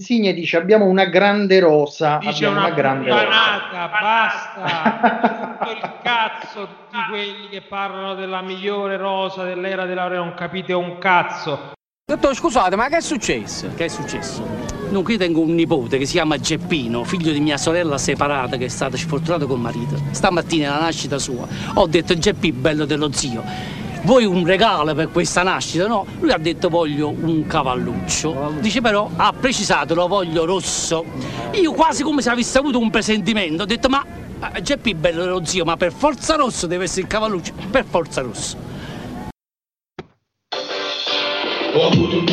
Insigne dice abbiamo una grande rosa. Dice abbiamo una, una grande banata, basta. Tutto il cazzo tutti quelli che parlano della migliore rosa dell'era dell'aurea non capite un cazzo. Dottor, scusate, ma che è successo? Che è successo? Dunque, io tengo un nipote che si chiama Geppino, figlio di mia sorella separata che è stata sfortunata col marito. Stamattina, alla nascita sua, ho detto Geppi, bello dello zio, vuoi un regalo per questa nascita? No, lui ha detto voglio un cavalluccio. Dice però, ha precisato, lo voglio rosso. Io quasi come se avessi avuto un presentimento, ho detto ma eh, Geppi, bello dello zio, ma per forza rosso deve essere il cavalluccio, per forza rosso. Ho avuto un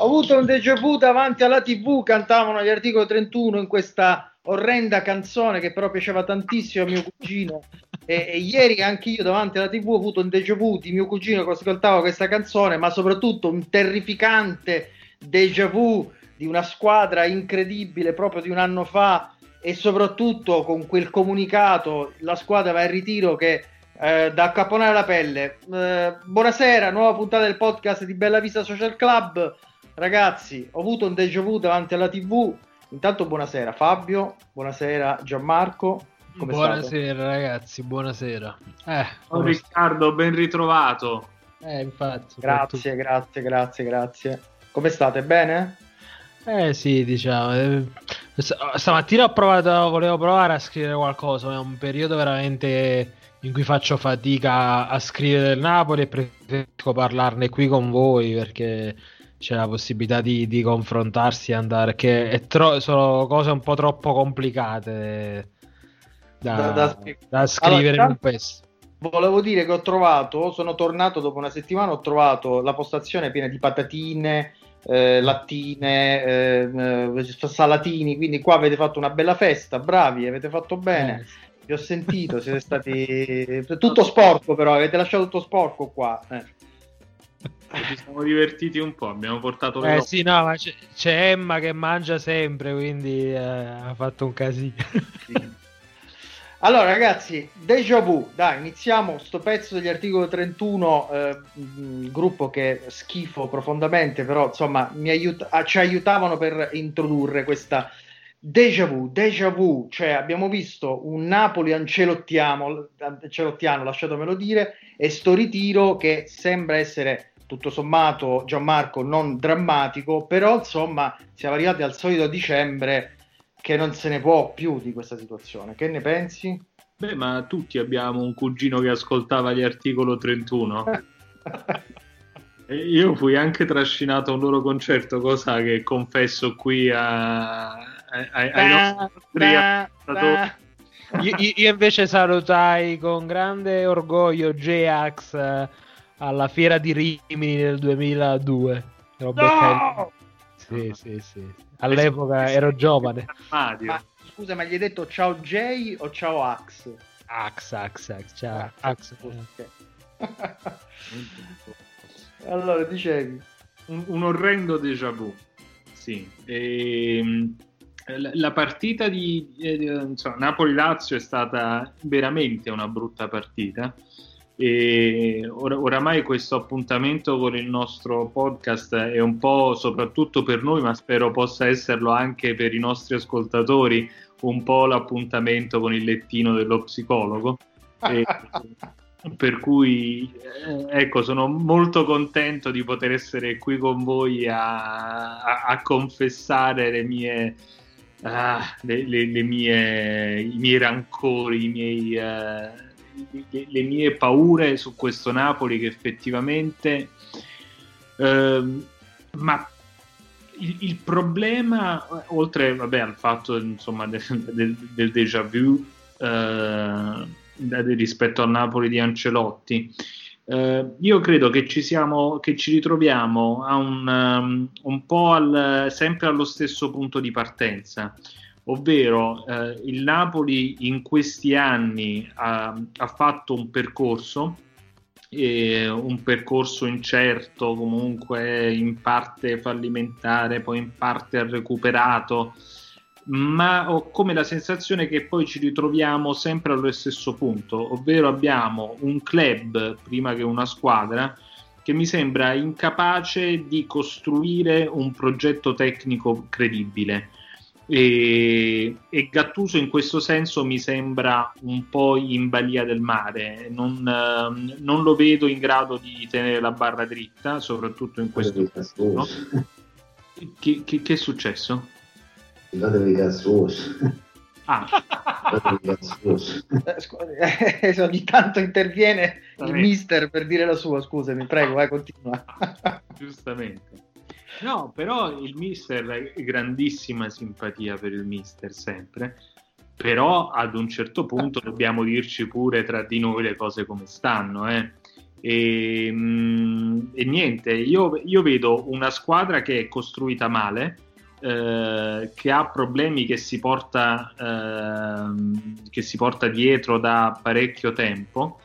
Ho avuto un déjà vu davanti alla TV, cantavano gli articoli 31 in questa orrenda canzone che però piaceva tantissimo a mio cugino. E, e ieri anche io davanti alla TV ho avuto un déjà vu di mio cugino che ascoltava questa canzone, ma soprattutto un terrificante déjà vu di una squadra incredibile proprio di un anno fa e soprattutto con quel comunicato la squadra va in ritiro che eh, da accapponare la pelle. Eh, buonasera, nuova puntata del podcast di Bella Vista Social Club. Ragazzi, ho avuto un déjà vu davanti alla TV. Intanto buonasera Fabio, buonasera Gianmarco. Come buonasera state? ragazzi, buonasera. Eh, oh, Riccardo, ben ritrovato. Eh, infatti. Grazie, grazie, grazie, grazie. Come state? Bene? Eh sì, diciamo. Eh, stamattina ho provato, volevo provare a scrivere qualcosa, è un periodo veramente in cui faccio fatica a scrivere del Napoli e preferisco parlarne qui con voi perché c'è la possibilità di, di confrontarsi e andare che tro- sono cose un po' troppo complicate da, da, da, da scrivere allora, in un pezzo. volevo dire che ho trovato sono tornato dopo una settimana ho trovato la postazione piena di patatine eh, lattine eh, eh, salatini quindi qua avete fatto una bella festa bravi avete fatto bene. Eh. ho sentito siete stati tutto sporco però avete lasciato tutto sporco qua eh ci siamo divertiti un po', abbiamo portato le Eh sì, no, ma c'è, c'è, Emma che mangia sempre, quindi eh, ha fatto un casino. Sì. Allora ragazzi, déjà vu, dai, iniziamo sto pezzo degli articoli 31, eh, gruppo che schifo profondamente, però insomma mi aiut- ah, ci aiutavano per introdurre questa déjà vu, déjà vu, cioè abbiamo visto un Napoli ancelottiano, ancelottiano lasciatemelo dire, e sto ritiro che sembra essere tutto sommato Gianmarco non drammatico, però insomma siamo arrivati al solito dicembre che non se ne può più di questa situazione. Che ne pensi? Beh, ma tutti abbiamo un cugino che ascoltava gli articolo 31. e io fui anche trascinato a un loro concerto, cosa che confesso qui a, a, ai, ai nostri ascoltatori. Io, io, invece salutai con grande orgoglio J-Ax alla fiera di Rimini nel 2002. No! Sì, sì, sì. All'epoca ero giovane. Ma, scusa, ma gli hai detto ciao Jay o ciao Ax? Ax, Ax, Ax, ciao. Ax. allora, dicevi. Un, un orrendo déjà vu. Sì. E, ehm, la partita di eh, Napoli-Lazio è stata veramente una brutta partita e or- oramai questo appuntamento con il nostro podcast è un po' soprattutto per noi, ma spero possa esserlo anche per i nostri ascoltatori, un po' l'appuntamento con il lettino dello psicologo. E, per cui eh, ecco, sono molto contento di poter essere qui con voi a, a, a confessare le mie, ah, le, le, le mie, i miei rancori, i miei. Uh, le, le, mie paure su questo Napoli che effettivamente ehm, ma il, il, problema oltre vabbè, al fatto insomma, del, del, déjà vu eh, rispetto al Napoli di Ancelotti eh, io credo che ci siamo che ci ritroviamo un, um, un po' al, sempre allo stesso punto di partenza ovvero eh, il Napoli in questi anni ha, ha fatto un percorso, eh, un percorso incerto, comunque in parte fallimentare, poi in parte ha recuperato, ma ho come la sensazione che poi ci ritroviamo sempre allo stesso punto, ovvero abbiamo un club prima che una squadra che mi sembra incapace di costruire un progetto tecnico credibile. E, e, Gattuso in questo senso mi sembra un po' in balia del mare, non, eh, non lo vedo in grado di tenere la barra dritta, soprattutto in questo momento. Che, che, che, è successo? Fatevi cazzoso. Ah. eh, ogni tanto interviene il mister per dire la sua, scusami, prego, vai, continua. Giustamente. No, però il mister ha grandissima simpatia per il mister sempre, però ad un certo punto dobbiamo dirci pure tra di noi le cose come stanno, eh. E, mm, e niente, io, io, vedo una squadra che è costruita male, eh, che ha problemi che si, porta, eh, che si porta dietro da parecchio tempo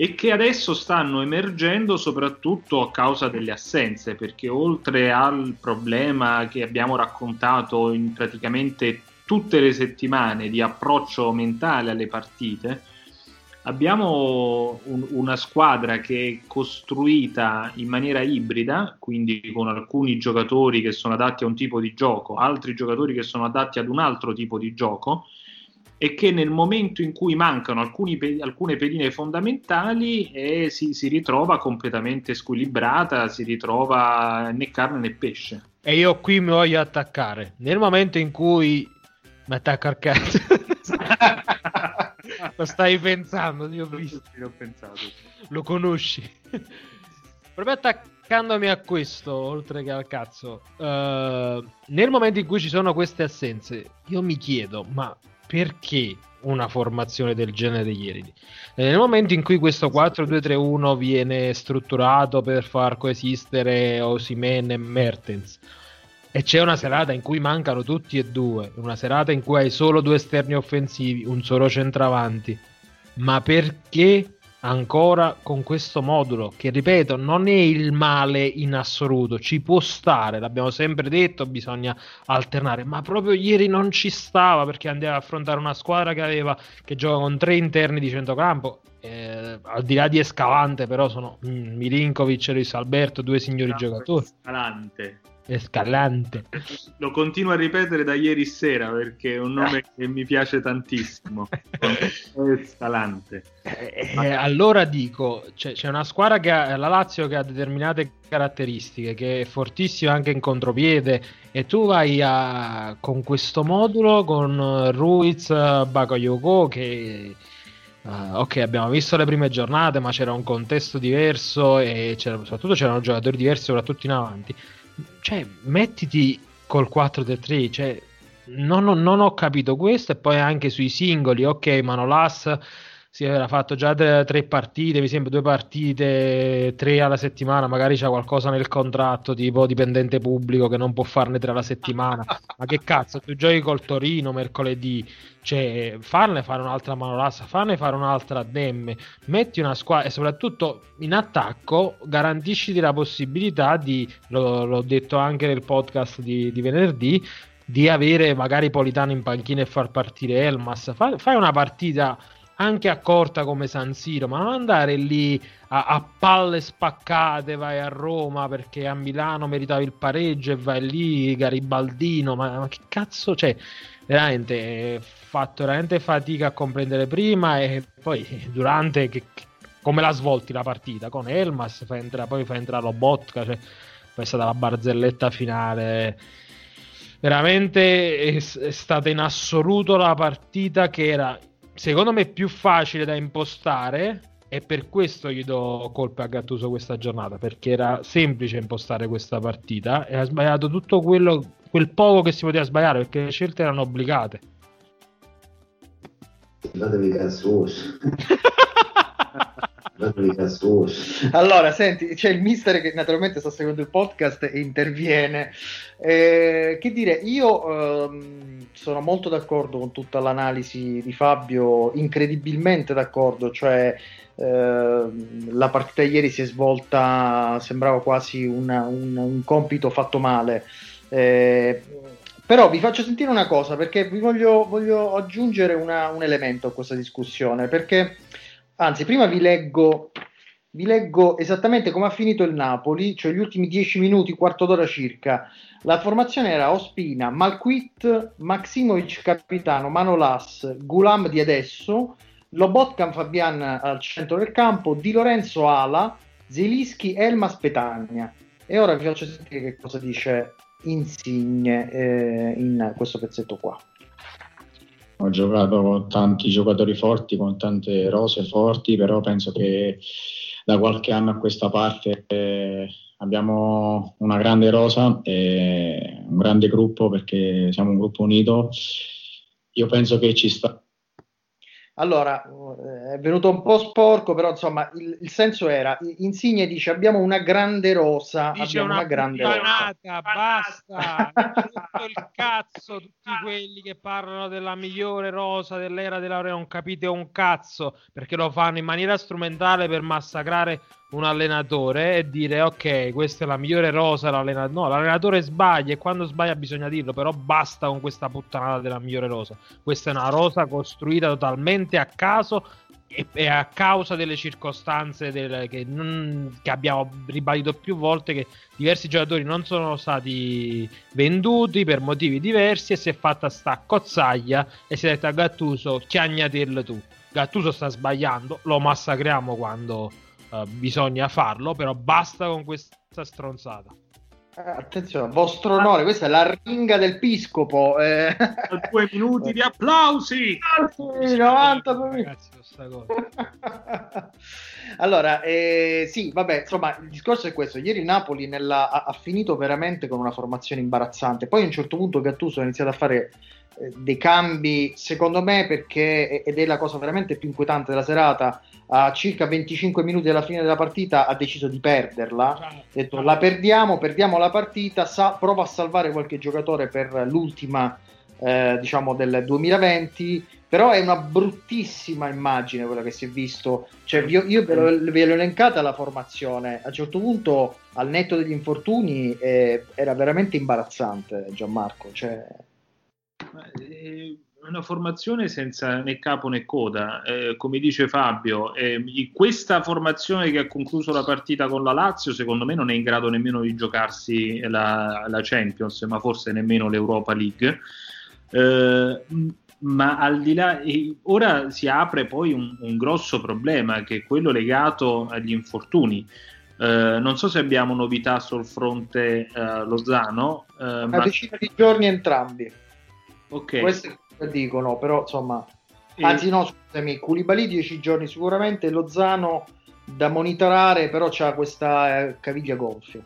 e che adesso stanno emergendo soprattutto a causa delle assenze, perché oltre al problema che abbiamo raccontato in praticamente tutte le settimane di approccio mentale alle partite, abbiamo un, una squadra che è costruita in maniera ibrida, quindi con alcuni giocatori che sono adatti a un tipo di gioco, altri giocatori che sono adatti ad un altro tipo di gioco, e che nel momento in cui mancano alcuni, alcune pedine fondamentali eh, si, si, ritrova completamente squilibrata, si ritrova né carne né pesce. E io qui mi voglio attaccare. Nel momento in cui mi attacca al cazzo, lo stai pensando, io ho pensato. Lo conosci. Proprio attaccandomi a questo, oltre che al cazzo, uh, nel momento in cui ci sono queste assenze, io mi chiedo, ma perché una formazione del genere ieri. Nel momento in cui questo 4-2-3-1 viene strutturato per far coesistere Osimen e Mertens e c'è una serata in cui mancano tutti e due, una serata in cui hai solo due esterni offensivi, un solo centravanti, ma perché ancora con questo modulo che ripeto non è il male in assoluto ci può stare l'abbiamo sempre detto bisogna alternare ma proprio ieri non ci stava perché andava a affrontare una squadra che aveva che gioca con tre interni di centrocampo eh, al di là di Escalante però sono mm, Milinkovic e Luis Alberto due signori giocatori. Escalante Escalante. Lo continuo a ripetere da ieri sera perché è un nome che mi piace tantissimo. Escalante. Eh, eh, allora dico, c'è, c'è, una squadra che ha, la Lazio che ha determinate caratteristiche, che è fortissima anche in contropiede e tu vai a, con questo modulo con Ruiz, Bakayoko che... Uh, ok, abbiamo visto le prime giornate, ma c'era un contesto diverso e c'era, soprattutto c'erano giocatori diversi, soprattutto in avanti cioè, mettiti col 4-3, cioè, non, non, ho capito questo e poi anche sui singoli, ok, Manolas si era fatto già tre, partite, mi sembra due partite, tre alla settimana, magari c'è qualcosa nel contratto tipo dipendente pubblico che non può farne tre alla settimana. Ma che cazzo, tu giochi col Torino mercoledì, cioè farne fare un'altra Manolassa, farne fare un'altra Demme, metti una squadra e soprattutto in attacco garantisci la possibilità di, lo, l'ho detto anche nel podcast di, di venerdì, di avere magari Politano in panchina e far partire Elmas, fai una partita anche a corta come San Siro, ma non andare lì a, a, palle spaccate, vai a Roma perché a Milano meritavi il pareggio e vai lì Garibaldino, ma, ma che cazzo c'è? Veramente, fatto veramente fatica a comprendere prima e poi durante che, come la svolti la partita con Elmas, fa entra, poi fa entrare Lobotka, cioè, poi è stata la barzelletta finale veramente è, stata in assoluto la partita che era secondo me più facile da impostare e per questo gli do colpa a Gattuso questa giornata perché era semplice impostare questa partita e ha sbagliato tutto quello quel poco che si poteva sbagliare perché le scelte erano obbligate datevi cazzo. Allora, senti, c'è il mister che naturalmente sta seguendo il podcast e interviene. Eh, che dire, io ehm, sono molto d'accordo con tutta l'analisi di Fabio, incredibilmente d'accordo, cioè ehm, la partita ieri si è svolta, sembrava quasi una- un, un compito fatto male. Eh, però vi faccio sentire una cosa perché vi voglio, voglio aggiungere una- un elemento a questa discussione, perché anzi, prima vi leggo, vi leggo esattamente come ha finito il Napoli, cioè gli ultimi 10 minuti, quarto d'ora circa. La formazione era Ospina, Malquit, Maximovic capitano, Manolas, Gulam di adesso, Lobotkan Fabian al centro del campo, Di Lorenzo Ala, Zelischi, Elmas Petagna. E ora vi faccio sentire che cosa dice Insigne eh, in questo pezzetto qua. Ho giocato con tanti giocatori forti, con tante rose forti, però penso che da qualche anno a questa parte eh, abbiamo una grande rosa e un grande gruppo perché siamo un gruppo unito. Io penso che ci sta Allora, eh, è venuto un po' sporco, però insomma il, il senso era, Insigne dice abbiamo una grande rosa, Dice abbiamo una, una grande rosa. basta. Tutto il cazzo, tutti quelli che parlano della migliore rosa dell'era della laurea non capite un cazzo, perché lo fanno in maniera strumentale per massacrare un allenatore e dire ok, questa è la migliore rosa, l'allenatore... no, l'allenatore sbaglia e quando sbaglia bisogna dirlo, però basta con questa puttanata della migliore rosa. Questa è una rosa costruita totalmente a caso e, a causa delle circostanze del- che, non- che abbiamo ribadito più volte che diversi giocatori non sono stati venduti per motivi diversi e si è fatta sta cozzaglia e si è detto a Gattuso chiagnatirlo tu Gattuso sta sbagliando lo massacriamo quando eh, bisogna farlo però basta con questa stronzata Eh, attenzione, vostro onore, questa è la ringa del piscopo. eh. Due minuti di applausi. Sì, 92 minuti. Ragazzi, cosa. allora, eh, sì, vabbè, insomma, il discorso è questo. Ieri Napoli nella- ha, ha finito veramente con una formazione imbarazzante. Poi a un certo punto Gattuso ha iniziato a fare dei cambi, secondo me, perché, ed è la cosa veramente più inquietante della serata, a circa 25 minuti dalla fine della partita ha deciso di perderla. Ha detto la perdiamo, perdiamo la partita, sa- prova a salvare qualche giocatore per l'ultima, eh, diciamo, del 2020. Però è una bruttissima immagine quella che si è visto. Cioè, io, io ve, l'ho, ve l'ho elencata la formazione. A un certo punto, al netto degli infortuni, eh, era veramente imbarazzante Gianmarco. Cioè, eh, Una formazione senza né capo né coda, Eh, come dice Fabio, eh, questa formazione che ha concluso la partita con la Lazio, secondo me, non è in grado nemmeno di giocarsi la, la Champions, ma forse nemmeno l'Europa League. Eh, ma al di là, ora si apre poi un, un grosso problema che è quello legato agli infortuni. Eh, non so se abbiamo novità sul fronte eh, Lozano, eh, una ma decina di giorni entrambi. Ok. Questo dicono, però insomma. E- Anzi, no, scusami, Koulibaly 10 giorni sicuramente, Lozano da monitorare, però c'ha questa eh, caviglia gonfia.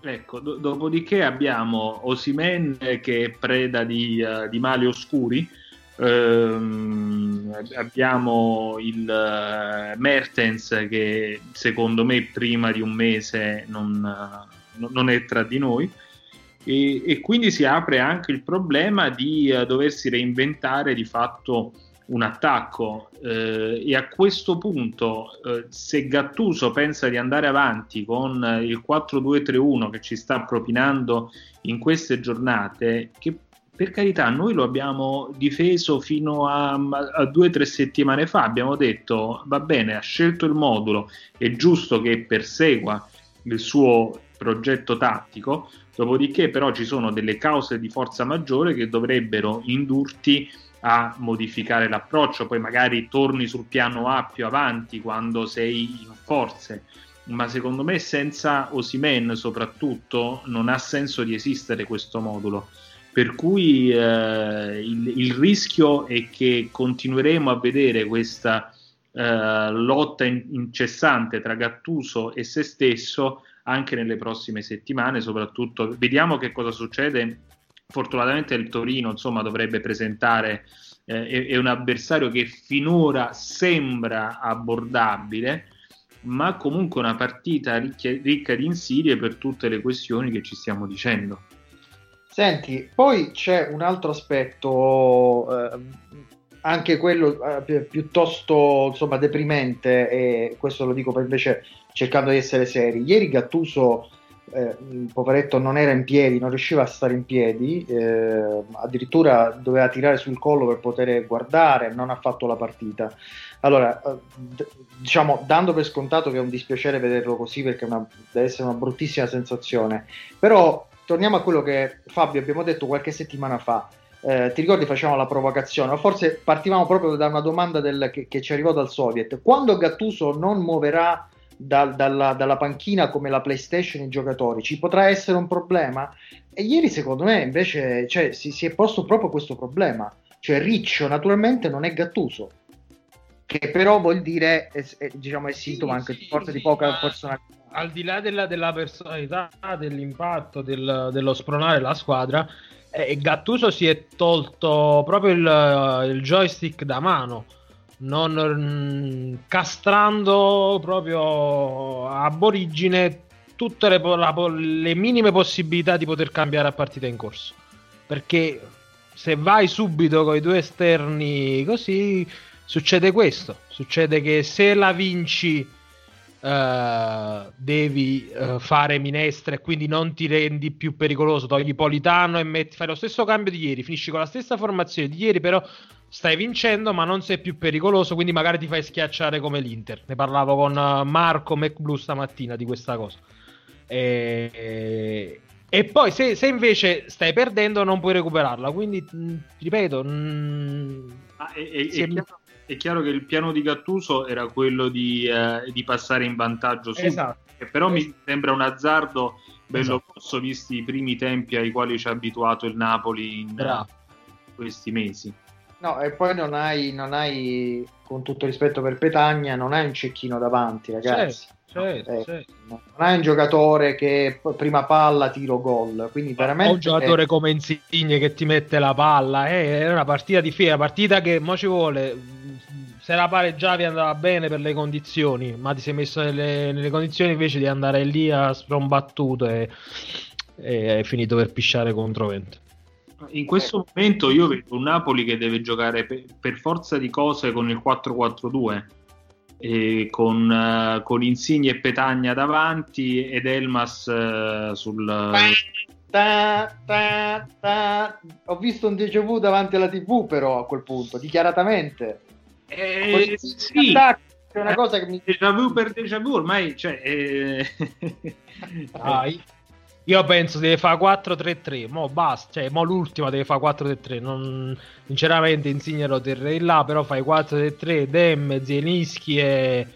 Ecco, do- dopodiché abbiamo Osimen che è preda di, eh, di mali oscuri, ehm, abbiamo il eh, Mertens che secondo me prima di un mese non, eh, non è tra di noi e, e quindi si apre anche il problema di eh, doversi reinventare di fatto un attacco. Eh, e a questo punto eh, se Gattuso pensa di andare avanti con eh, il 4-2-3-1 che ci sta propinando in queste giornate che per carità noi lo abbiamo difeso fino a, a due o tre settimane fa abbiamo detto va bene ha scelto il modulo è giusto che persegua il suo progetto tattico dopodiché però ci sono delle cause di forza maggiore che dovrebbero indurti a modificare l'approccio, poi magari torni sul piano A più avanti quando sei in forze, ma secondo me senza Osimen soprattutto non ha senso di esistere questo modulo. Per cui eh, il, il rischio è che continueremo a vedere questa eh, lotta in- incessante tra Gattuso e se stesso anche nelle prossime settimane, soprattutto vediamo che cosa succede fortunatamente il Torino insomma, dovrebbe presentare eh, è, un avversario che finora sembra abbordabile ma comunque una partita ricchia- ricca di insidie per tutte le questioni che ci stiamo dicendo. Senti, poi c'è un altro aspetto, eh, anche quello eh, pi- piuttosto insomma, deprimente, e questo lo dico per invece cercando di essere seri. Ieri Gattuso, eh, poveretto, non era in piedi, non riusciva a stare in piedi, eh, addirittura doveva tirare sul collo per poter guardare, non ha fatto la partita. Allora, eh, d- diciamo, dando per scontato che è un dispiacere vederlo così perché una- deve essere una bruttissima sensazione, però torniamo a quello che Fabio abbiamo detto qualche settimana fa. Eh, ti ricordi facevamo la provocazione, o forse partivamo proprio da una domanda del- che, che ci arrivò dal Soviet. Quando Gattuso non muoverà dal- dalla, dalla panchina come la PlayStation i giocatori, ci potrà essere un problema? E ieri secondo me invece cioè, si, si è posto proprio questo problema. Cioè Riccio naturalmente non è Gattuso, che però vuol dire, è, è- diciamo, è sintomo Sì, anche sì, di forza di sì, poca personalità. al di là della, della personalità, dell'impatto, del- dello spronare la squadra, eh, Gattuso si è tolto proprio il, il joystick da mano, non mm, castrando proprio ab origine tutte le, la le minime possibilità di poter cambiare a partita in corso. Perché se vai subito con i due esterni così, succede questo. Succede che se la vinci eh, devi eh, fare minestra e quindi non ti rendi più pericoloso. Togli Politano e metti, fai lo stesso cambio di ieri. Finisci con la stessa formazione di ieri, però stai vincendo, ma non sei più pericoloso. Quindi magari ti fai schiacciare come l'Inter. Ne parlavo con eh, Marco McBlue stamattina di questa cosa. E, e poi se, se invece stai perdendo, non puoi recuperarla. Quindi, mh, ripeto, mh, Ah, è, è- è chiaro, è chiaro che il piano di Gattuso era quello di, eh, di passare in vantaggio subito, esatto. che però mi sembra un azzardo bello Esatto. grosso visti i primi tempi ai quali ci ha abituato il Napoli in Bravo. eh, questi mesi. No, e poi non hai, non hai, con tutto rispetto per Petagna, non hai un cecchino davanti, ragazzi. Certo, Eh, certo. Non hai un giocatore che prima palla, tiro, gol. Quindi veramente... un giocatore come Insigne che ti mette la palla eh, è una partita di fiera partita che mo ci vuole se la pareggiavi andava bene per le condizioni ma ti sei messo nelle, nelle condizioni invece di andare lì a sprombattuto e, e hai finito per pisciare contro vento In questo momento io vedo un Napoli che deve giocare pe- per forza di cose con il 4-4-2 e con, eh, con Insigne e Petagna davanti ed Elmas eh, sul... Ta, ta, ta. Ho visto un déjà vu davanti alla TV, però a quel punto, dichiaratamente. Eh, sì, attacco, È una cosa che mi déjà vu per déjà vu ormai cioè, eh, Dai. io penso deve fare 4-3-3 mo basta cioè mo l'ultima deve fare 4-3-3 non... sinceramente Insigne lo terrei là però fai 4-3-3 Dem, Zielinski e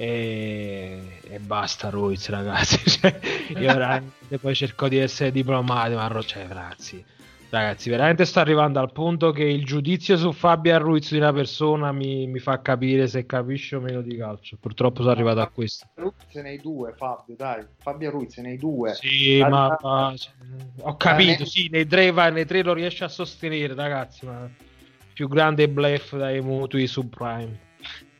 e, e basta Ruiz ragazzi cioè, io veramente poi cerco di essere diplomatico ma cioè, ragazzi ragazzi veramente sto arrivando al punto che il giudizio su Fabio Ruiz di una persona mi, mi fa capire se capisce o meno di calcio purtroppo sono arrivato a questo Ruiz ne hai due, Fabio, dai. Fabio Ruiz ne hai due. sì, Ah, ma, ma- ho capito, ah, sì, nei tre, va- nei tre lo riesce a sostenere, ragazzi, ma più grande bluff dai mutui subprime.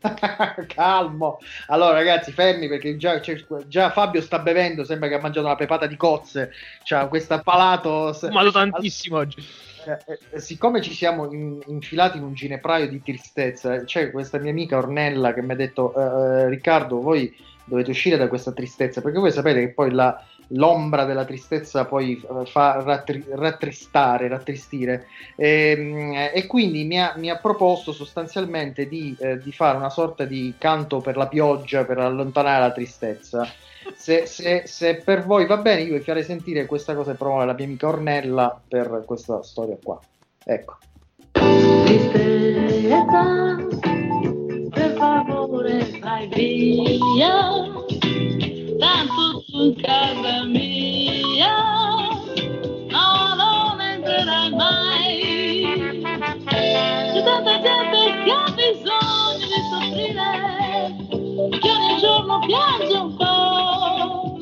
Calmo. Allora, ragazzi, fermi perché già, già Fabio sta bevendo. Sembra che ha mangiato una pepata di cozze. C'ha questo palato. Fumato tantissimo oggi. Eh, eh, siccome ci siamo in- infilati in un ginepraio di tristezza, c'è questa mia amica Ornella che mi ha detto: "Eh, eh, Riccardo, voi dovete uscire da questa tristezza perché voi sapete che poi la- l'ombra della tristezza poi eh, fa rattri- rattristare, rattristire. E, e quindi mi ha, mi ha proposto sostanzialmente di, eh, di fare una sorta di canto per la pioggia per allontanare la tristezza. Se, se- se per voi va bene, io vi farei sentire questa cosa che promuove la mia amica Ornella per questa storia qua. Ecco. Tristezza, per favore vai via, tanto tu in casa mia, no, non entrerai mai. C'è tanta gente che ha bisogno di soffrire, che ogni giorno piange un po',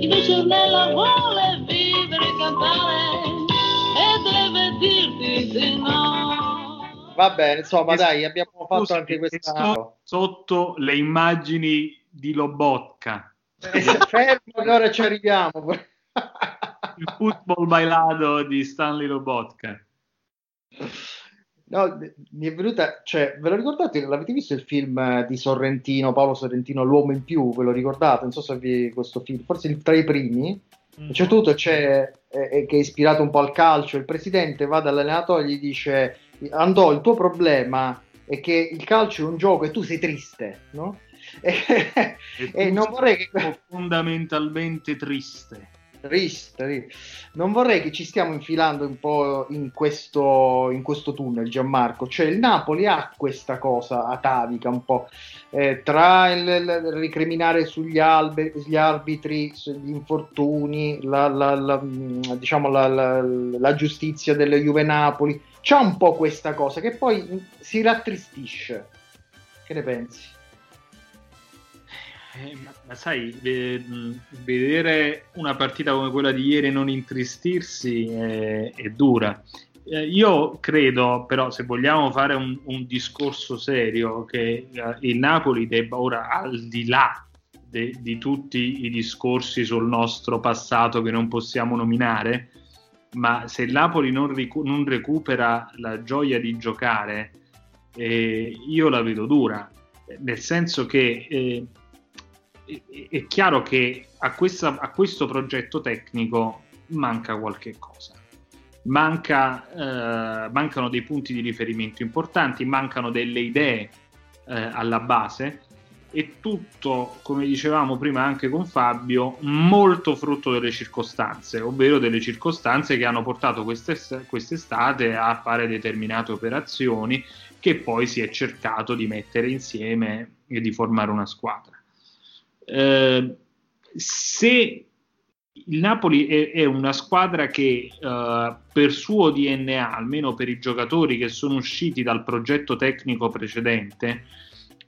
invece Ornella vuole vivere e cantare e deve dirti di no. Va bene, insomma, dai, abbiamo, fatto anche quest'anno. so- sotto le immagini di Lobotka, Eh, fermo che ora ci arriviamo. il football bailado di Stanley Lobotka. No, mi è venuta, cioè, ve lo ricordate? L'avete visto il film eh, di Sorrentino, Paolo Sorrentino, L'uomo in più? Ve lo ricordate? Non so se vi questo film, forse il- tra i primi. A un certo punto c'è, eh, eh, che è ispirato un po' al calcio, il presidente va dall'allenatore e gli dice Andò, il tuo problema è che il calcio è un gioco e tu sei triste, no? E, E non vorrei che... fondamentalmente triste. Triste, triste. Non vorrei che ci stiamo infilando un po' in questo, in questo tunnel, Gianmarco. Cioè, il Napoli ha questa cosa atavica un po' eh, tra il, il ricriminare sugli, albe- gli arbitri, sugli infortuni, la, la- la, mh, diciamo la, la- la giustizia delle Juve Napoli. C'è un po' questa cosa che poi si rattristisce. Che ne pensi? Eh, ma, sai, vedere una partita come quella di ieri e non intristirsi è, è dura. Eh, io credo, però, se vogliamo fare un, un discorso serio, che eh, il Napoli debba ora, al di là de- di tutti i discorsi sul nostro passato che non possiamo nominare, ma se il Napoli non, ricu- non recupera la gioia di giocare, io la vedo dura, nel senso che eh, è, chiaro che a, questa- a questo progetto tecnico manca qualche cosa. Manca, eh, mancano dei punti di riferimento importanti, mancano delle idee eh, alla base e tutto, come dicevamo prima anche con Fabio, molto frutto delle circostanze, ovvero delle circostanze che hanno portato quest'est- quest'estate a fare determinate operazioni che poi si è cercato di mettere insieme e di formare una squadra. Eh, se il Napoli è, è una squadra che eh, per suo DNA, almeno per i giocatori che sono usciti dal progetto tecnico precedente,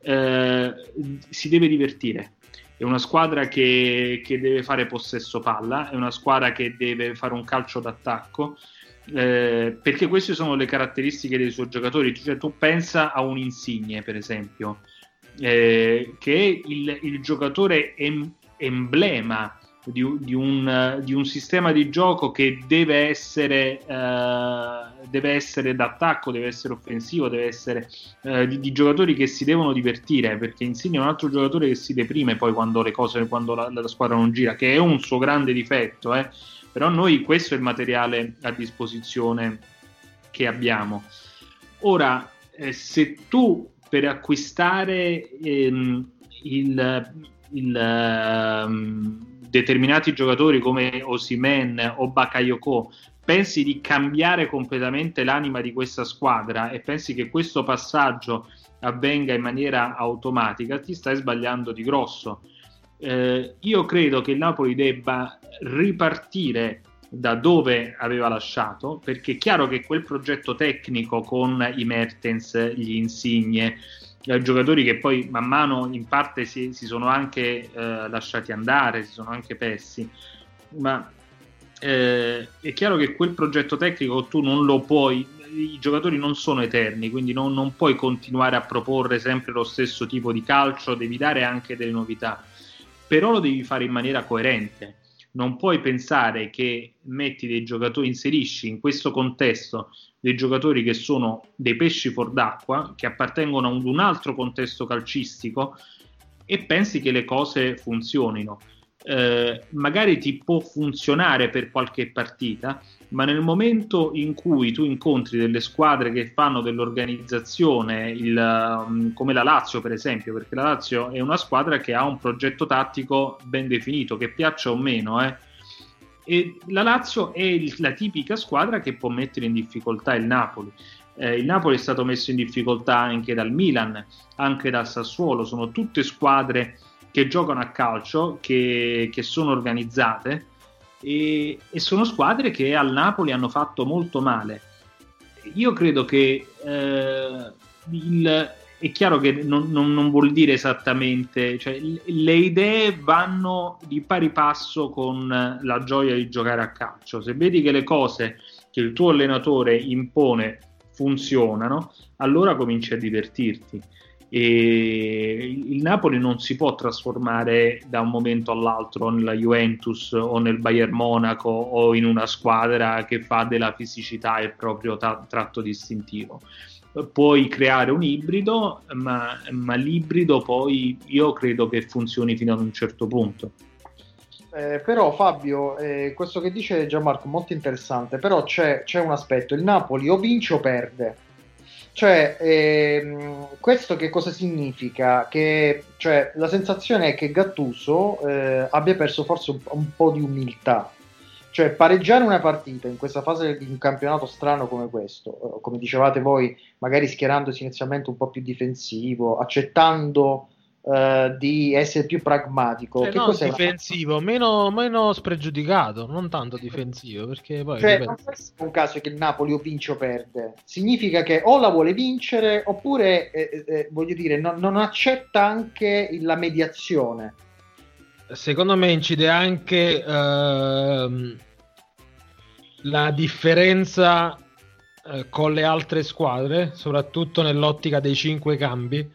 eh, si deve divertire. È una squadra che, che deve fare possesso palla, è una squadra che deve fare un calcio d'attacco, eh, perché queste sono le caratteristiche dei suoi giocatori. Cioè, tu pensa a un Insigne, per esempio, eh, che il, il giocatore em- emblema di, di un, di un sistema di gioco che deve essere, eh, deve essere d'attacco, deve essere offensivo, deve essere eh, di, di giocatori che si devono divertire, perché Insigne è un altro giocatore che si deprime poi quando le cose, quando la, la squadra non gira, che è un suo grande difetto, eh. però noi questo è il materiale a disposizione che abbiamo. Ora, eh, se tu per acquistare ehm, il, il, ehm, determinati giocatori come Osimen o Bakayoko pensi di cambiare completamente l'anima di questa squadra e pensi che questo passaggio avvenga in maniera automatica, ti stai sbagliando di grosso. Eh, io credo che il Napoli debba ripartire da dove aveva lasciato, perché è chiaro che quel progetto tecnico con i Mertens, gli Insigne, eh, giocatori che poi man mano in parte si, si sono anche eh, lasciati andare, si sono anche persi, ma eh, è chiaro che quel progetto tecnico tu non lo puoi, i giocatori non sono eterni, quindi non, non puoi continuare a proporre sempre lo stesso tipo di calcio, devi dare anche delle novità, però lo devi fare in maniera coerente non puoi pensare che metti dei giocatori, inserisci in questo contesto dei giocatori che sono dei pesci fuor d'acqua, che appartengono ad un altro contesto calcistico e pensi che le cose funzionino. Eh, magari ti può funzionare per qualche partita, ma nel momento in cui tu incontri delle squadre che fanno dell'organizzazione, il, um, come la Lazio per esempio, perché la Lazio è una squadra che ha un progetto tattico ben definito, che piaccia o meno, eh. e la Lazio è il, la tipica squadra che può mettere in difficoltà il Napoli. Eh, il Napoli è stato messo in difficoltà anche dal Milan, anche dal Sassuolo, sono tutte squadre che giocano a calcio, che, che sono organizzate e, e, sono squadre che al Napoli hanno fatto molto male. Io credo che eh, il, è chiaro che non, non, non, vuol dire esattamente, cioè le idee vanno di pari passo con la gioia di giocare a calcio. Se vedi che le cose che il tuo allenatore impone funzionano, allora cominci a divertirti. E il Napoli non si può trasformare da un momento all'altro nella Juventus o nel Bayern Monaco o in una squadra che fa della fisicità il proprio ta- tratto distintivo. Puoi creare un ibrido, ma, ma l'ibrido poi io credo che funzioni fino ad un certo punto. Eh, però Fabio, eh, questo che dice Gianmarco è molto interessante, però c'è, c'è un aspetto, il Napoli o vince o perde. Cioè, ehm, questo che cosa significa? Che cioè, la sensazione è che Gattuso eh, abbia perso forse un, un po' di umiltà. Cioè, pareggiare una partita in questa fase di un campionato strano come questo, eh, come dicevate voi, magari schierandosi inizialmente un po' più difensivo, accettando eh, di essere più pragmatico. Cioè, che non difensivo, meno, meno spregiudicato, non tanto difensivo, perché poi Cioè, non essere un caso che il Napoli o vince o perde, significa che o la vuole vincere oppure, eh, eh, voglio dire, non, non accetta anche la mediazione. secondo me incide anche ehm, la differenza eh, con le altre squadre, soprattutto nell'ottica dei cinque cambi,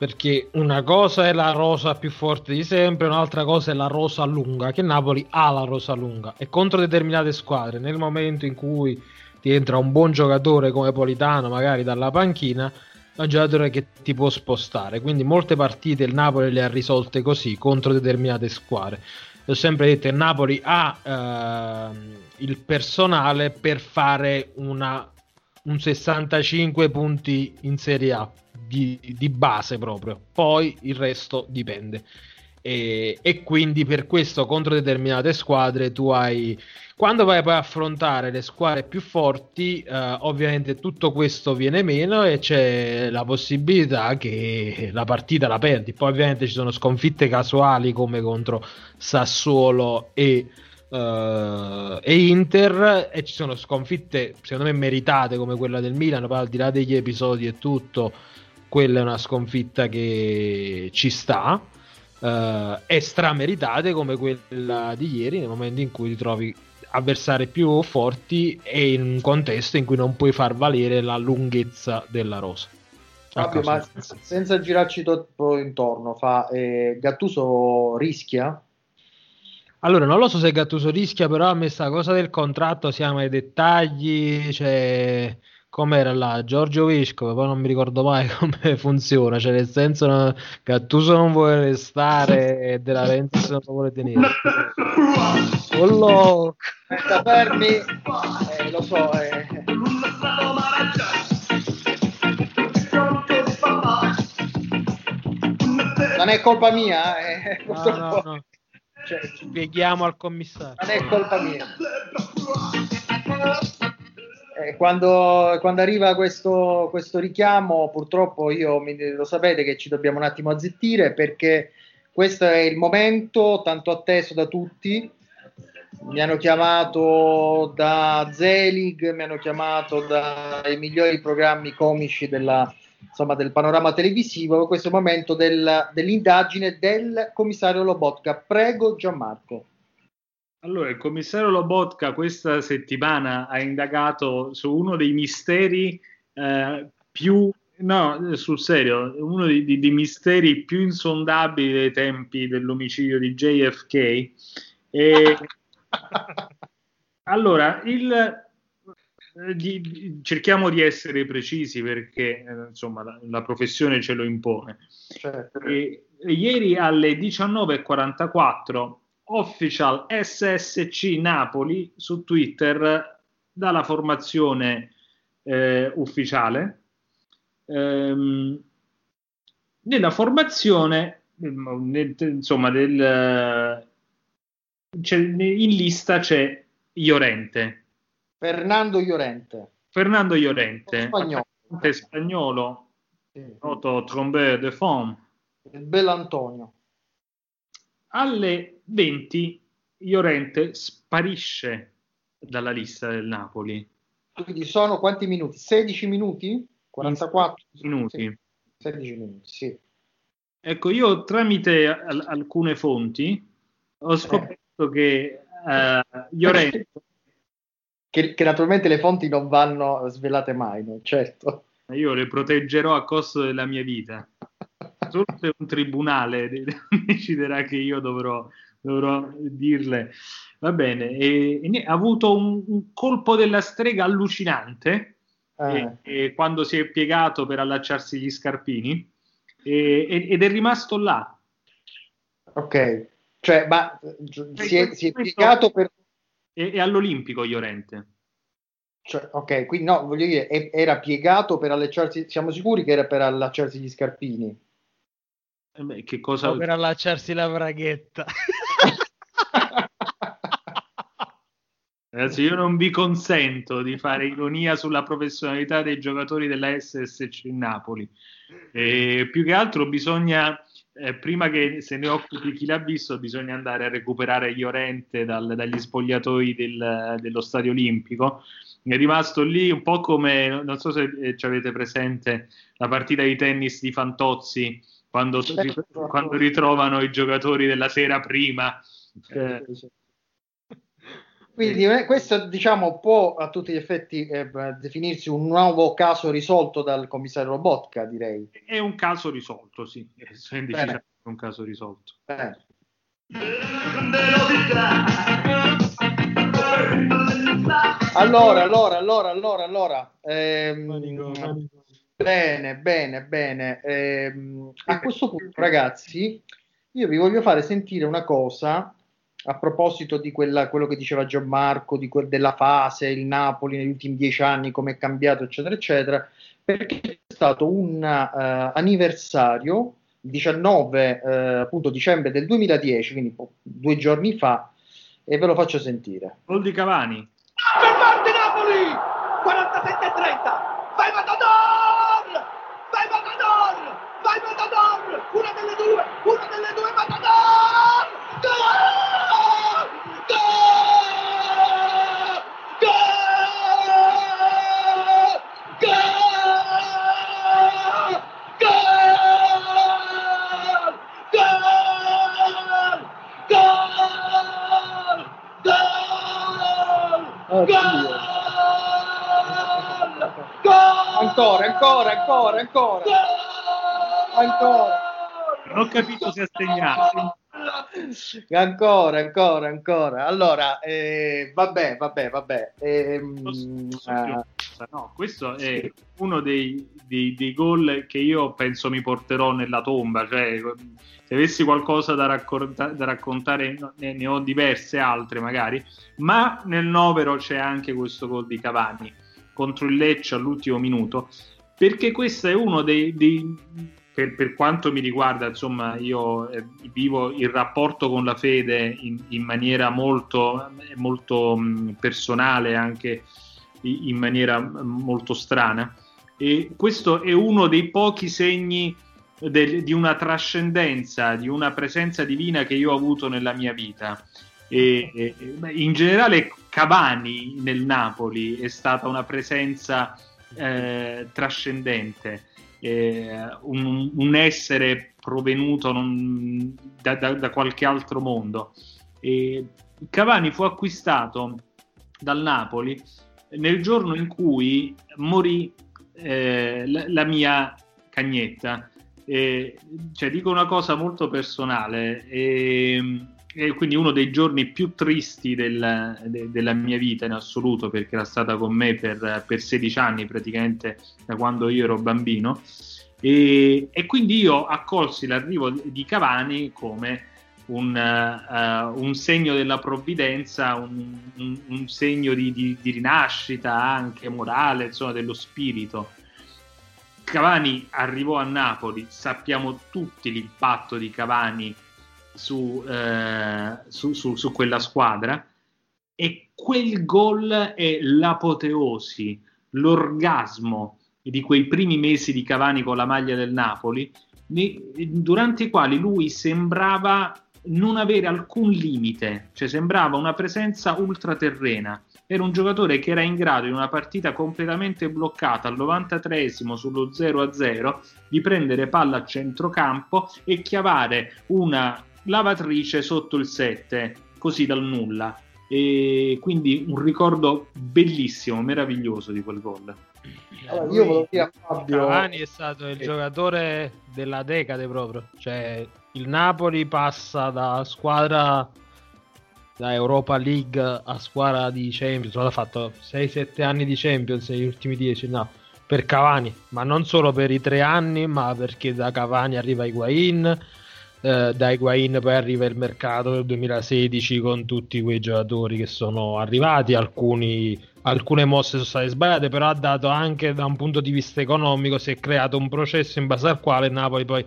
perché una cosa è la rosa più forte di sempre, un'altra cosa è la rosa lunga, che Napoli ha la rosa lunga e contro determinate squadre, nel momento in cui ti entra un buon giocatore come Politano, magari dalla panchina, è un giocatore che ti può spostare. Quindi molte partite il Napoli le ha risolte così contro determinate squadre. Ho sempre detto il Napoli ha ehm, il personale per fare una, un 65 punti in Serie A di, di base proprio. Poi il resto dipende. E, e quindi per questo contro determinate squadre tu hai quando vai poi a affrontare le squadre più forti, eh, ovviamente tutto questo viene meno e c'è la possibilità che la partita la perdi. Poi ovviamente ci sono sconfitte casuali come contro Sassuolo e, eh, e Inter e ci sono sconfitte secondo me meritate come quella del Milan, poi al di là degli episodi e tutto, quella è una sconfitta che ci sta. eh, e strameritate come quella di ieri nel momento in cui ti trovi avversari più forti e in un contesto in cui non puoi far valere la lunghezza della rosa. Fabio, ma senza girarci troppo intorno, fa, eh, Gattuso rischia? Allora, non lo so se Gattuso rischia, però a me sta cosa del contratto siamo ai dettagli, cioè com'era là, Giorgio Vescovo, poi non mi ricordo mai come funziona, cioè nel senso no, Gattuso non vuole restare e Della Renzi non lo vuole tenere. Oh. Aspetta, fermi, eh, lo so, eh, non è colpa mia, eh, No, no, no. Cioè, Spieghiamo al commissario. non è colpa mia. Eh, quando, quando arriva questo, questo richiamo, purtroppo io mi- lo sapete che ci dobbiamo un attimo azzittire perché questo è il momento tanto atteso da tutti. Mi hanno chiamato da Zelig, mi hanno chiamato dai migliori programmi comici della, insomma, del panorama televisivo. Questo è il momento del- dell'indagine del commissario Lobotka. Prego, Gianmarco. Allora, il commissario Lobotka questa settimana ha indagato su uno dei misteri eh, più, no, sul serio, uno dei, dei- misteri più insondabili dei tempi dell'omicidio di JFK. E, allora, il, eh, di- cerchiamo di essere precisi perché eh, insomma la, la professione ce lo impone. Certo. E ieri alle 19.44 official SSC Napoli su Twitter dalla formazione eh, ufficiale. Ehm, nella formazione, nel- insomma, del, in lista c'è Iorente, Fernando Iorente, Fernando Iorente, spagnolo. spagnolo, Sì. noto trombeur de femme. il bell'Antonio. Alle 20 Iorente sparisce dalla lista del Napoli. Quindi sono quanti minuti? 16 minuti? 44 Minuti. Sì, 16 minuti, sì. Ecco, io tramite al- alcune fonti ho scoperto che eh, Llorente che, che naturalmente le fonti non vanno svelate mai, no? certo. Io le proteggerò a costo della mia vita. Solo se un tribunale de- de- deciderà che io dovrò, dovrò dirle. Va bene, e, e ha avuto un, un colpo della strega allucinante Eh, e- e quando si è piegato per allacciarsi gli scarpini e- e- ed è rimasto là. ok, cioè, ma si è, si è piegato per... È, è all'Olimpico Iorente. Cioè, ok, quindi no, voglio dire, era piegato per allacciarsi, siamo sicuri che era per allacciarsi gli scarpini? Eh che cosa... O per allacciarsi la braghetta. Ragazzi, io non vi consento di fare ironia sulla professionalità dei giocatori della SSC Napoli. E più che altro bisogna, eh, prima che se ne occupi chi l'ha visto, bisogna andare a recuperare Llorente dal- dagli spogliatoi del- dello Stadio Olimpico. È rimasto lì un po' come, non so se eh, ci avete presente la partita di tennis di Fantozzi, quando, Certo. quando ritrovano i giocatori della sera prima. Eh, Quindi eh, questo diciamo può a tutti gli effetti eh, definirsi un nuovo caso risolto dal commissario Robotka, direi. È un caso risolto, sì, è decisamente un caso risolto. Eh. Allora, allora, allora, allora, allora. ehm, Bene, bene, bene. Ehm, a questo punto, ragazzi, io vi voglio fare sentire una cosa a proposito di quella, quello che diceva Gianmarco, di quel- della fase, il Napoli negli ultimi dieci anni, come è cambiato, eccetera, eccetera, perché è stato un eh, anniversario, il 19 eh, appunto dicembre del 2010, quindi due giorni fa, e ve lo faccio sentire. Gol di Cavani. Ancora, ancora, ancora, ancora. Non ho capito se ha segnato. Ancora, ancora, ancora. Allora, eh, vabbè, vabbè, vabbè. Ehm, ah, No, questo è uno dei, dei- dei gol che io penso mi porterò nella tomba. Cioè, se avessi qualcosa da, racconta- da raccontare, ne, ne ho diverse altre magari, ma nel novero c'è anche questo gol di Cavani contro il Lecce all'ultimo minuto, perché questo è uno dei... dei- per, per quanto mi riguarda, insomma, io eh, vivo il rapporto con la fede in, in maniera molto, molto mh, personale, anche in maniera mh, molto strana. E questo è uno dei pochi segni del- di una trascendenza, di una presenza divina che io ho avuto nella mia vita. E, e- in generale, Cavani nel Napoli è stata una presenza eh, trascendente, eh, un, un essere provenuto non- da, da- da qualche altro mondo. E Cavani fu acquistato dal Napoli nel giorno in cui morì eh, la, la mia cagnetta. E, cioè, dico una cosa molto personale, e, e quindi uno dei giorni più tristi del- de- della mia vita in assoluto, perché era stata con me per, per 16 anni, praticamente da quando io ero bambino. E, e quindi io accolsi l'arrivo di Cavani come un, eh, un segno della provvidenza, un, un- un segno di, di- di rinascita anche morale, insomma, dello spirito. Cavani arrivò a Napoli, sappiamo tutti l'impatto di Cavani su, eh, su- su- su quella squadra e quel gol è l'apoteosi, l'orgasmo di quei primi mesi di Cavani con la maglia del Napoli, durante i quali lui sembrava non avere alcun limite, cioè sembrava una presenza ultraterrena. Era un giocatore che era in grado in una partita completamente bloccata al 93esimo sullo 0-0 di prendere palla a centrocampo e chiavare una lavatrice sotto il 7, così dal nulla. e quindi un ricordo bellissimo, meraviglioso di quel gol. Allora, io volevo dire a Fabio Cavani è stato il Eh. giocatore della decade proprio. Cioè, il Napoli passa da squadra da Europa League a squadra di Champions. Ha fatto 6-7 anni di Champions negli ultimi 10, no, per Cavani, ma non solo per i tre anni, ma perché da Cavani arriva Higuain. Eh, da Higuain poi arriva il mercato del 2016 con tutti quei giocatori che sono arrivati, alcuni alcune mosse sono state sbagliate, però ha dato anche da un punto di vista economico, si è creato un processo in base al quale Napoli poi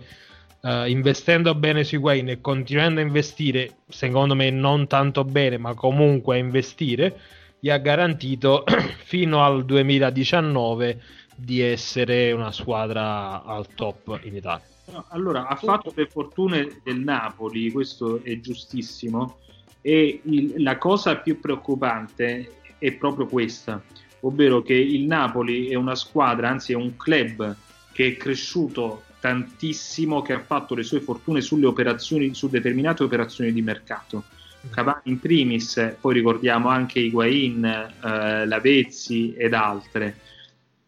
eh, investendo bene su Higuain e continuando a investire, secondo me non tanto bene, ma comunque a investire, gli ha garantito fino al 2019 di essere una squadra al top in Italia. No, allora, ha fatto le fortune del Napoli, questo è giustissimo, e il- la cosa più preoccupante è proprio questa, ovvero che il Napoli è una squadra, anzi è un club che è cresciuto tantissimo, che ha fatto le sue fortune sulle operazioni, su determinate operazioni di mercato. Cavani in primis, poi ricordiamo anche Higuain, eh, Lavezzi ed altre.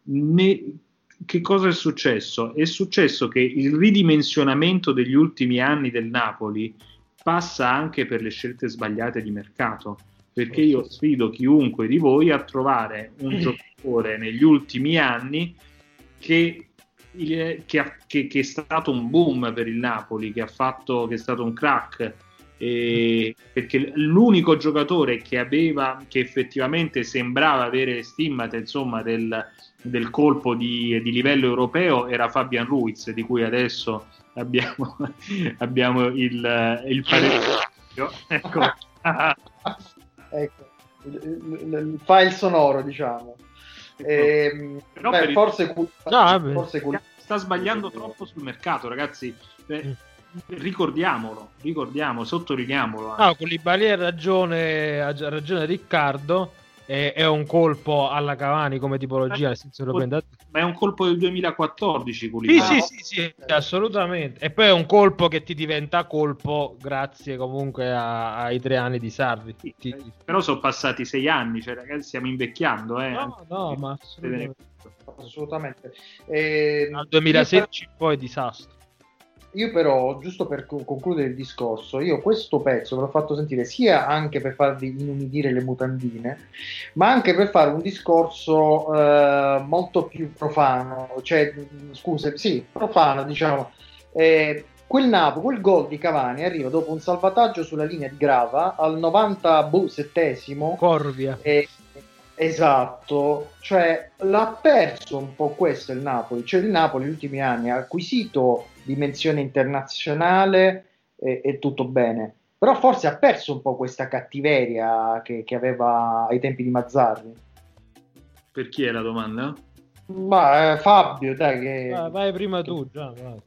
Ne- che cosa è successo? È successo che il ridimensionamento degli ultimi anni del Napoli passa anche per le scelte sbagliate di mercato. Perché io sfido chiunque di voi a trovare un giocatore negli ultimi anni che, che che- che è stato un boom per il Napoli, che, ha fatto, che è stato un crack. e- perché l'unico giocatore che aveva, che effettivamente sembrava avere stimmate insomma del, del colpo di, di livello europeo era Fabian Ruiz, di cui adesso abbiamo, abbiamo il, il parere. Ecco. ecco, il, il- il file sonoro, diciamo. Ehm, Però beh, per il- forse, cul- No, vabbè. forse cul- Sta sbagliando troppo sul mercato, ragazzi. Eh, ricordiamolo, ricordiamolo, sottolineiamolo. anche. No, Koulibaly ha ragione, ha ragione Riccardo. È, è un colpo alla Cavani come tipologia, nel senso lo prende Ma è un colpo del 2014, Sì, Koulibaly. sì, sì, sì, assolutamente. E poi è un colpo che ti diventa colpo grazie comunque a- ai tre anni di Sarri. Sì, Ti- eh, Però sono passati sei anni, cioè ragazzi stiamo invecchiando. Eh. No, no, ma assolutamente. assolutamente. Ehm, Dal 2016 poi disastro. Io però, giusto per co- concludere il discorso, io questo pezzo ve l'ho fatto sentire sia anche per farvi inumidire le mutandine, ma anche per fare un discorso eh, molto più profano, cioè, mh, scusa, sì, profano, diciamo. Eh, quel Napoli, quel gol di Cavani arriva dopo un salvataggio sulla linea di Grava al 97esimo Corvia. eh, esatto, cioè l'ha perso un po' questo il Napoli, cioè il Napoli negli ultimi anni ha acquisito dimensione internazionale e, e tutto bene, però forse ha perso un po' questa cattiveria che, che aveva ai tempi di Mazzarri. Per chi è la domanda? Ma eh, Fabio, dai che... Vai, vai prima tu, già. vai.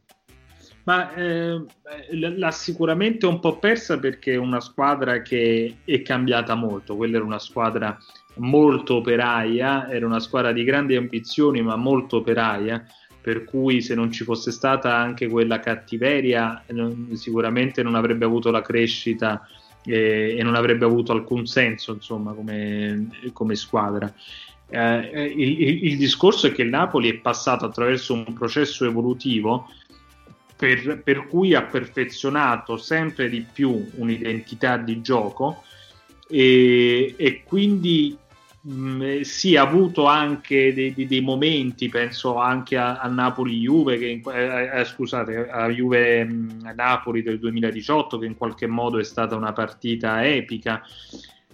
Ma eh, l- l'ha sicuramente un po' persa perché è una squadra che è cambiata molto. Quella era una squadra molto operaia, era una squadra di grandi ambizioni, ma molto operaia. Per cui, se non ci fosse stata anche quella cattiveria, non- sicuramente non avrebbe avuto la crescita eh, e non avrebbe avuto alcun senso, insomma, come, come squadra. Eh, il, il- il discorso è che il Napoli è passato attraverso un processo evolutivo per, per cui ha perfezionato sempre di più un'identità di gioco e, e quindi mh, sì, ha avuto anche dei, dei- dei momenti, penso anche a, a Napoli-Juve, che in- eh, eh, scusate, a Juve-Napoli del 2018, che in qualche modo è stata una partita epica,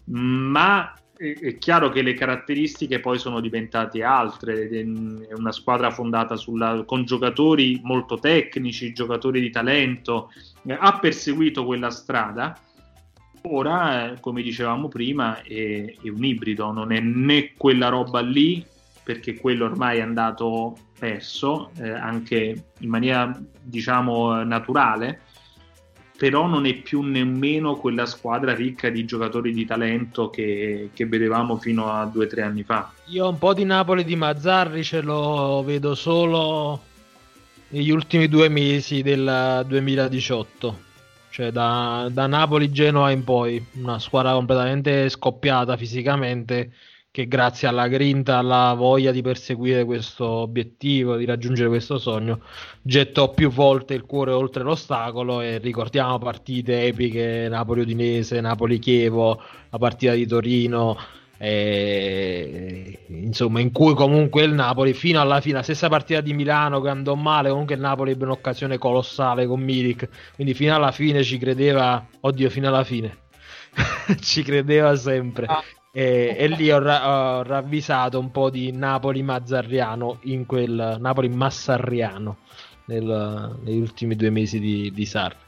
ma è, è chiaro che le caratteristiche poi sono diventate altre, ed è una squadra fondata sulla, con giocatori molto tecnici, giocatori di talento, eh, ha perseguito quella strada. Ora, eh, come dicevamo prima, è, è un ibrido, non è né quella roba lì, perché quello ormai è andato perso, eh, anche in maniera, diciamo, naturale, però non è più nemmeno quella squadra ricca di giocatori di talento che, che vedevamo fino a due o tre anni fa. Io un po' di Napoli di Mazzarri ce lo vedo solo negli ultimi due mesi del 2018. Cioè da, da Napoli-Genoa in poi, una squadra completamente scoppiata fisicamente che grazie alla grinta, alla voglia di perseguire questo obiettivo, di raggiungere questo sogno, gettò più volte il cuore oltre l'ostacolo e ricordiamo partite epiche, Napoli-Udinese, Napoli-Chievo, la partita di Torino, e, insomma in cui comunque il Napoli fino alla fine, la stessa partita di Milano che andò male, comunque il Napoli ebbe un'occasione colossale con Milik, quindi fino alla fine ci credeva, oddio fino alla fine, ci credeva sempre. Ah. E, e lì ho, ra- ho ravvisato un po' di Napoli Mazzarriano in quel Napoli Massarriano nel- negli ultimi due mesi di, di Sarri.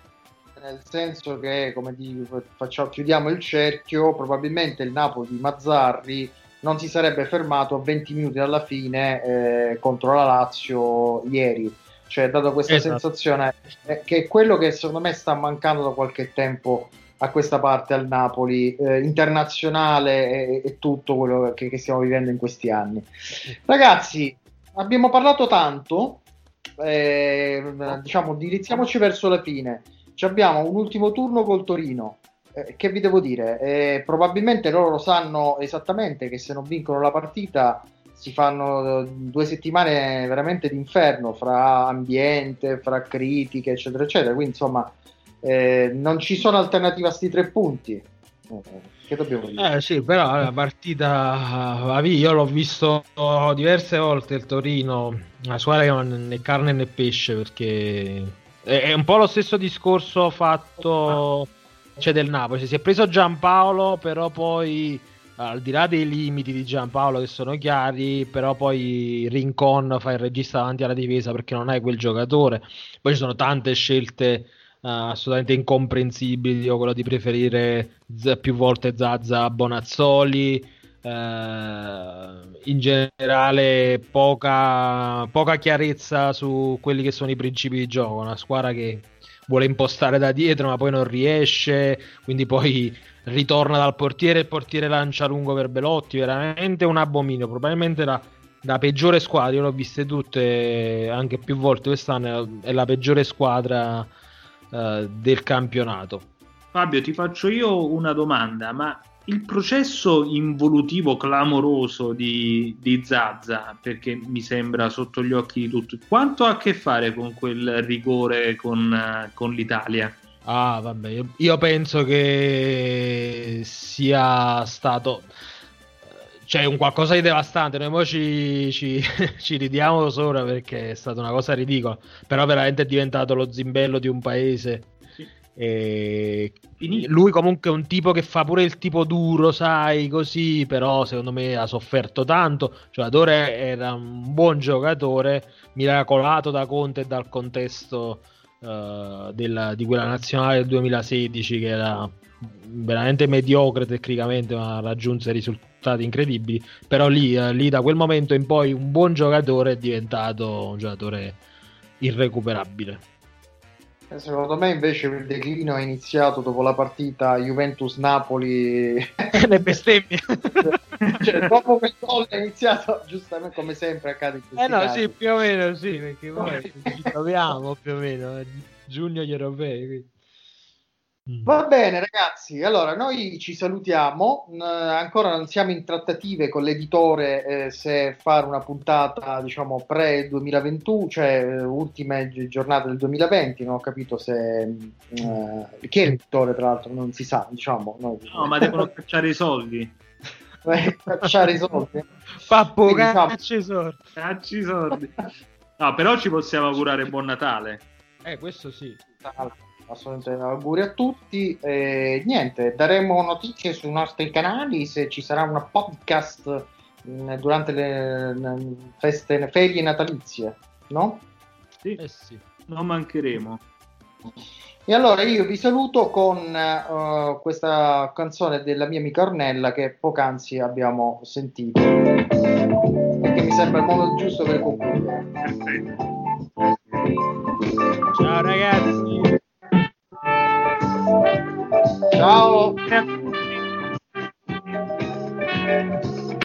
Nel senso che come dico, facciamo, chiudiamo il cerchio probabilmente il Napoli di Mazzarri non si sarebbe fermato a 20 minuti dalla fine eh, contro la Lazio ieri. Cioè dato questa Esatto. sensazione eh, che è quello che secondo me sta mancando da qualche tempo a questa parte al Napoli eh, internazionale e, e tutto quello che, che stiamo vivendo in questi anni. Ragazzi abbiamo parlato tanto eh, diciamo indirizziamoci verso la fine abbiamo un ultimo turno col Torino. Eh, che vi devo dire? Eh, probabilmente loro lo sanno esattamente che se non vincono la partita si fanno eh, due settimane veramente d'inferno fra ambiente, fra critiche, eccetera, eccetera. Quindi insomma eh, non ci sono alternative a sti tre punti. Eh, che dobbiamo dire? Eh sì, però la partita. Io l'ho visto diverse volte il Torino, una squadra che non è né carne né pesce perché è è un po' lo stesso discorso fatto c'è del Napoli. Si è preso Giampaolo, però poi al di là dei limiti di Giampaolo che sono chiari, però poi Rincon fa il regista davanti alla difesa perché non hai quel giocatore. Poi ci sono tante scelte eh, assolutamente incomprensibili. Io quello di preferire Z- più volte Zazza a Bonazzoli. Eh, in generale, poca, poca chiarezza su quelli che sono i principi di gioco. Una squadra che vuole impostare da dietro, ma poi non riesce. Quindi poi ritorna dal portiere. Il portiere lancia lungo per Belotti. Veramente un abominio. Probabilmente la, la peggiore squadra. Io l'ho viste tutte anche più volte quest'anno. È la peggiore squadra eh, del campionato. Fabio, ti faccio io una domanda, ma il processo involutivo clamoroso di, di Zazza, perché mi sembra sotto gli occhi di tutti, quanto ha a che fare con quel rigore con, eh, con l'Italia? Ah, vabbè, io, io penso che sia stato cioè un qualcosa di devastante. Noi ci, ci, ci ridiamo sopra perché è stata una cosa ridicola, però veramente è diventato lo zimbello di un paese. E lui comunque è un tipo che fa pure il tipo duro, sai, così, però secondo me ha sofferto tanto. Il giocatore era un buon giocatore, miracolato da Conte e dal contesto eh, della- di quella nazionale del 2016 che era veramente mediocre tecnicamente, ma raggiunse risultati incredibili. Però lì, eh, lì da quel momento in poi un buon giocatore è diventato un giocatore irrecuperabile. Secondo me invece il declino è iniziato dopo la partita Juventus-Napoli. Le bestemmie. cioè, dopo quel gol è iniziato, giustamente come sempre accade in questi Eh no, casi. sì, più o meno sì, perché poi ci troviamo più o meno, giugno gli europei. quindi. Mm. Va bene ragazzi, allora noi ci salutiamo, N- ancora non siamo in trattative con l'editore eh, se fare una puntata diciamo pre 2021, cioè eh, ultime gi- giornate del 2020, non ho capito se... eh, chi è l'editore tra l'altro, non si sa, diciamo. Noi, No, ma devono cacciare i soldi. cacciare i soldi. Pappo diciamo- caccia i sorti. Cacci i soldi. No, però ci possiamo augurare buon Natale. Eh, questo sì. Assolutamente auguri a tutti. E niente, daremo notizie sui nostri canali se ci sarà una podcast mh, durante le, le feste, le ferie natalizie, no? Sì, Eh sì. non mancheremo. E allora io vi saluto con eh, questa canzone della mia amica Ornella che poc'anzi abbiamo sentito. E che mi sembra il modo giusto per concludere. Perfetto. Ciao ragazzi. Ciao! Grazie a tutti.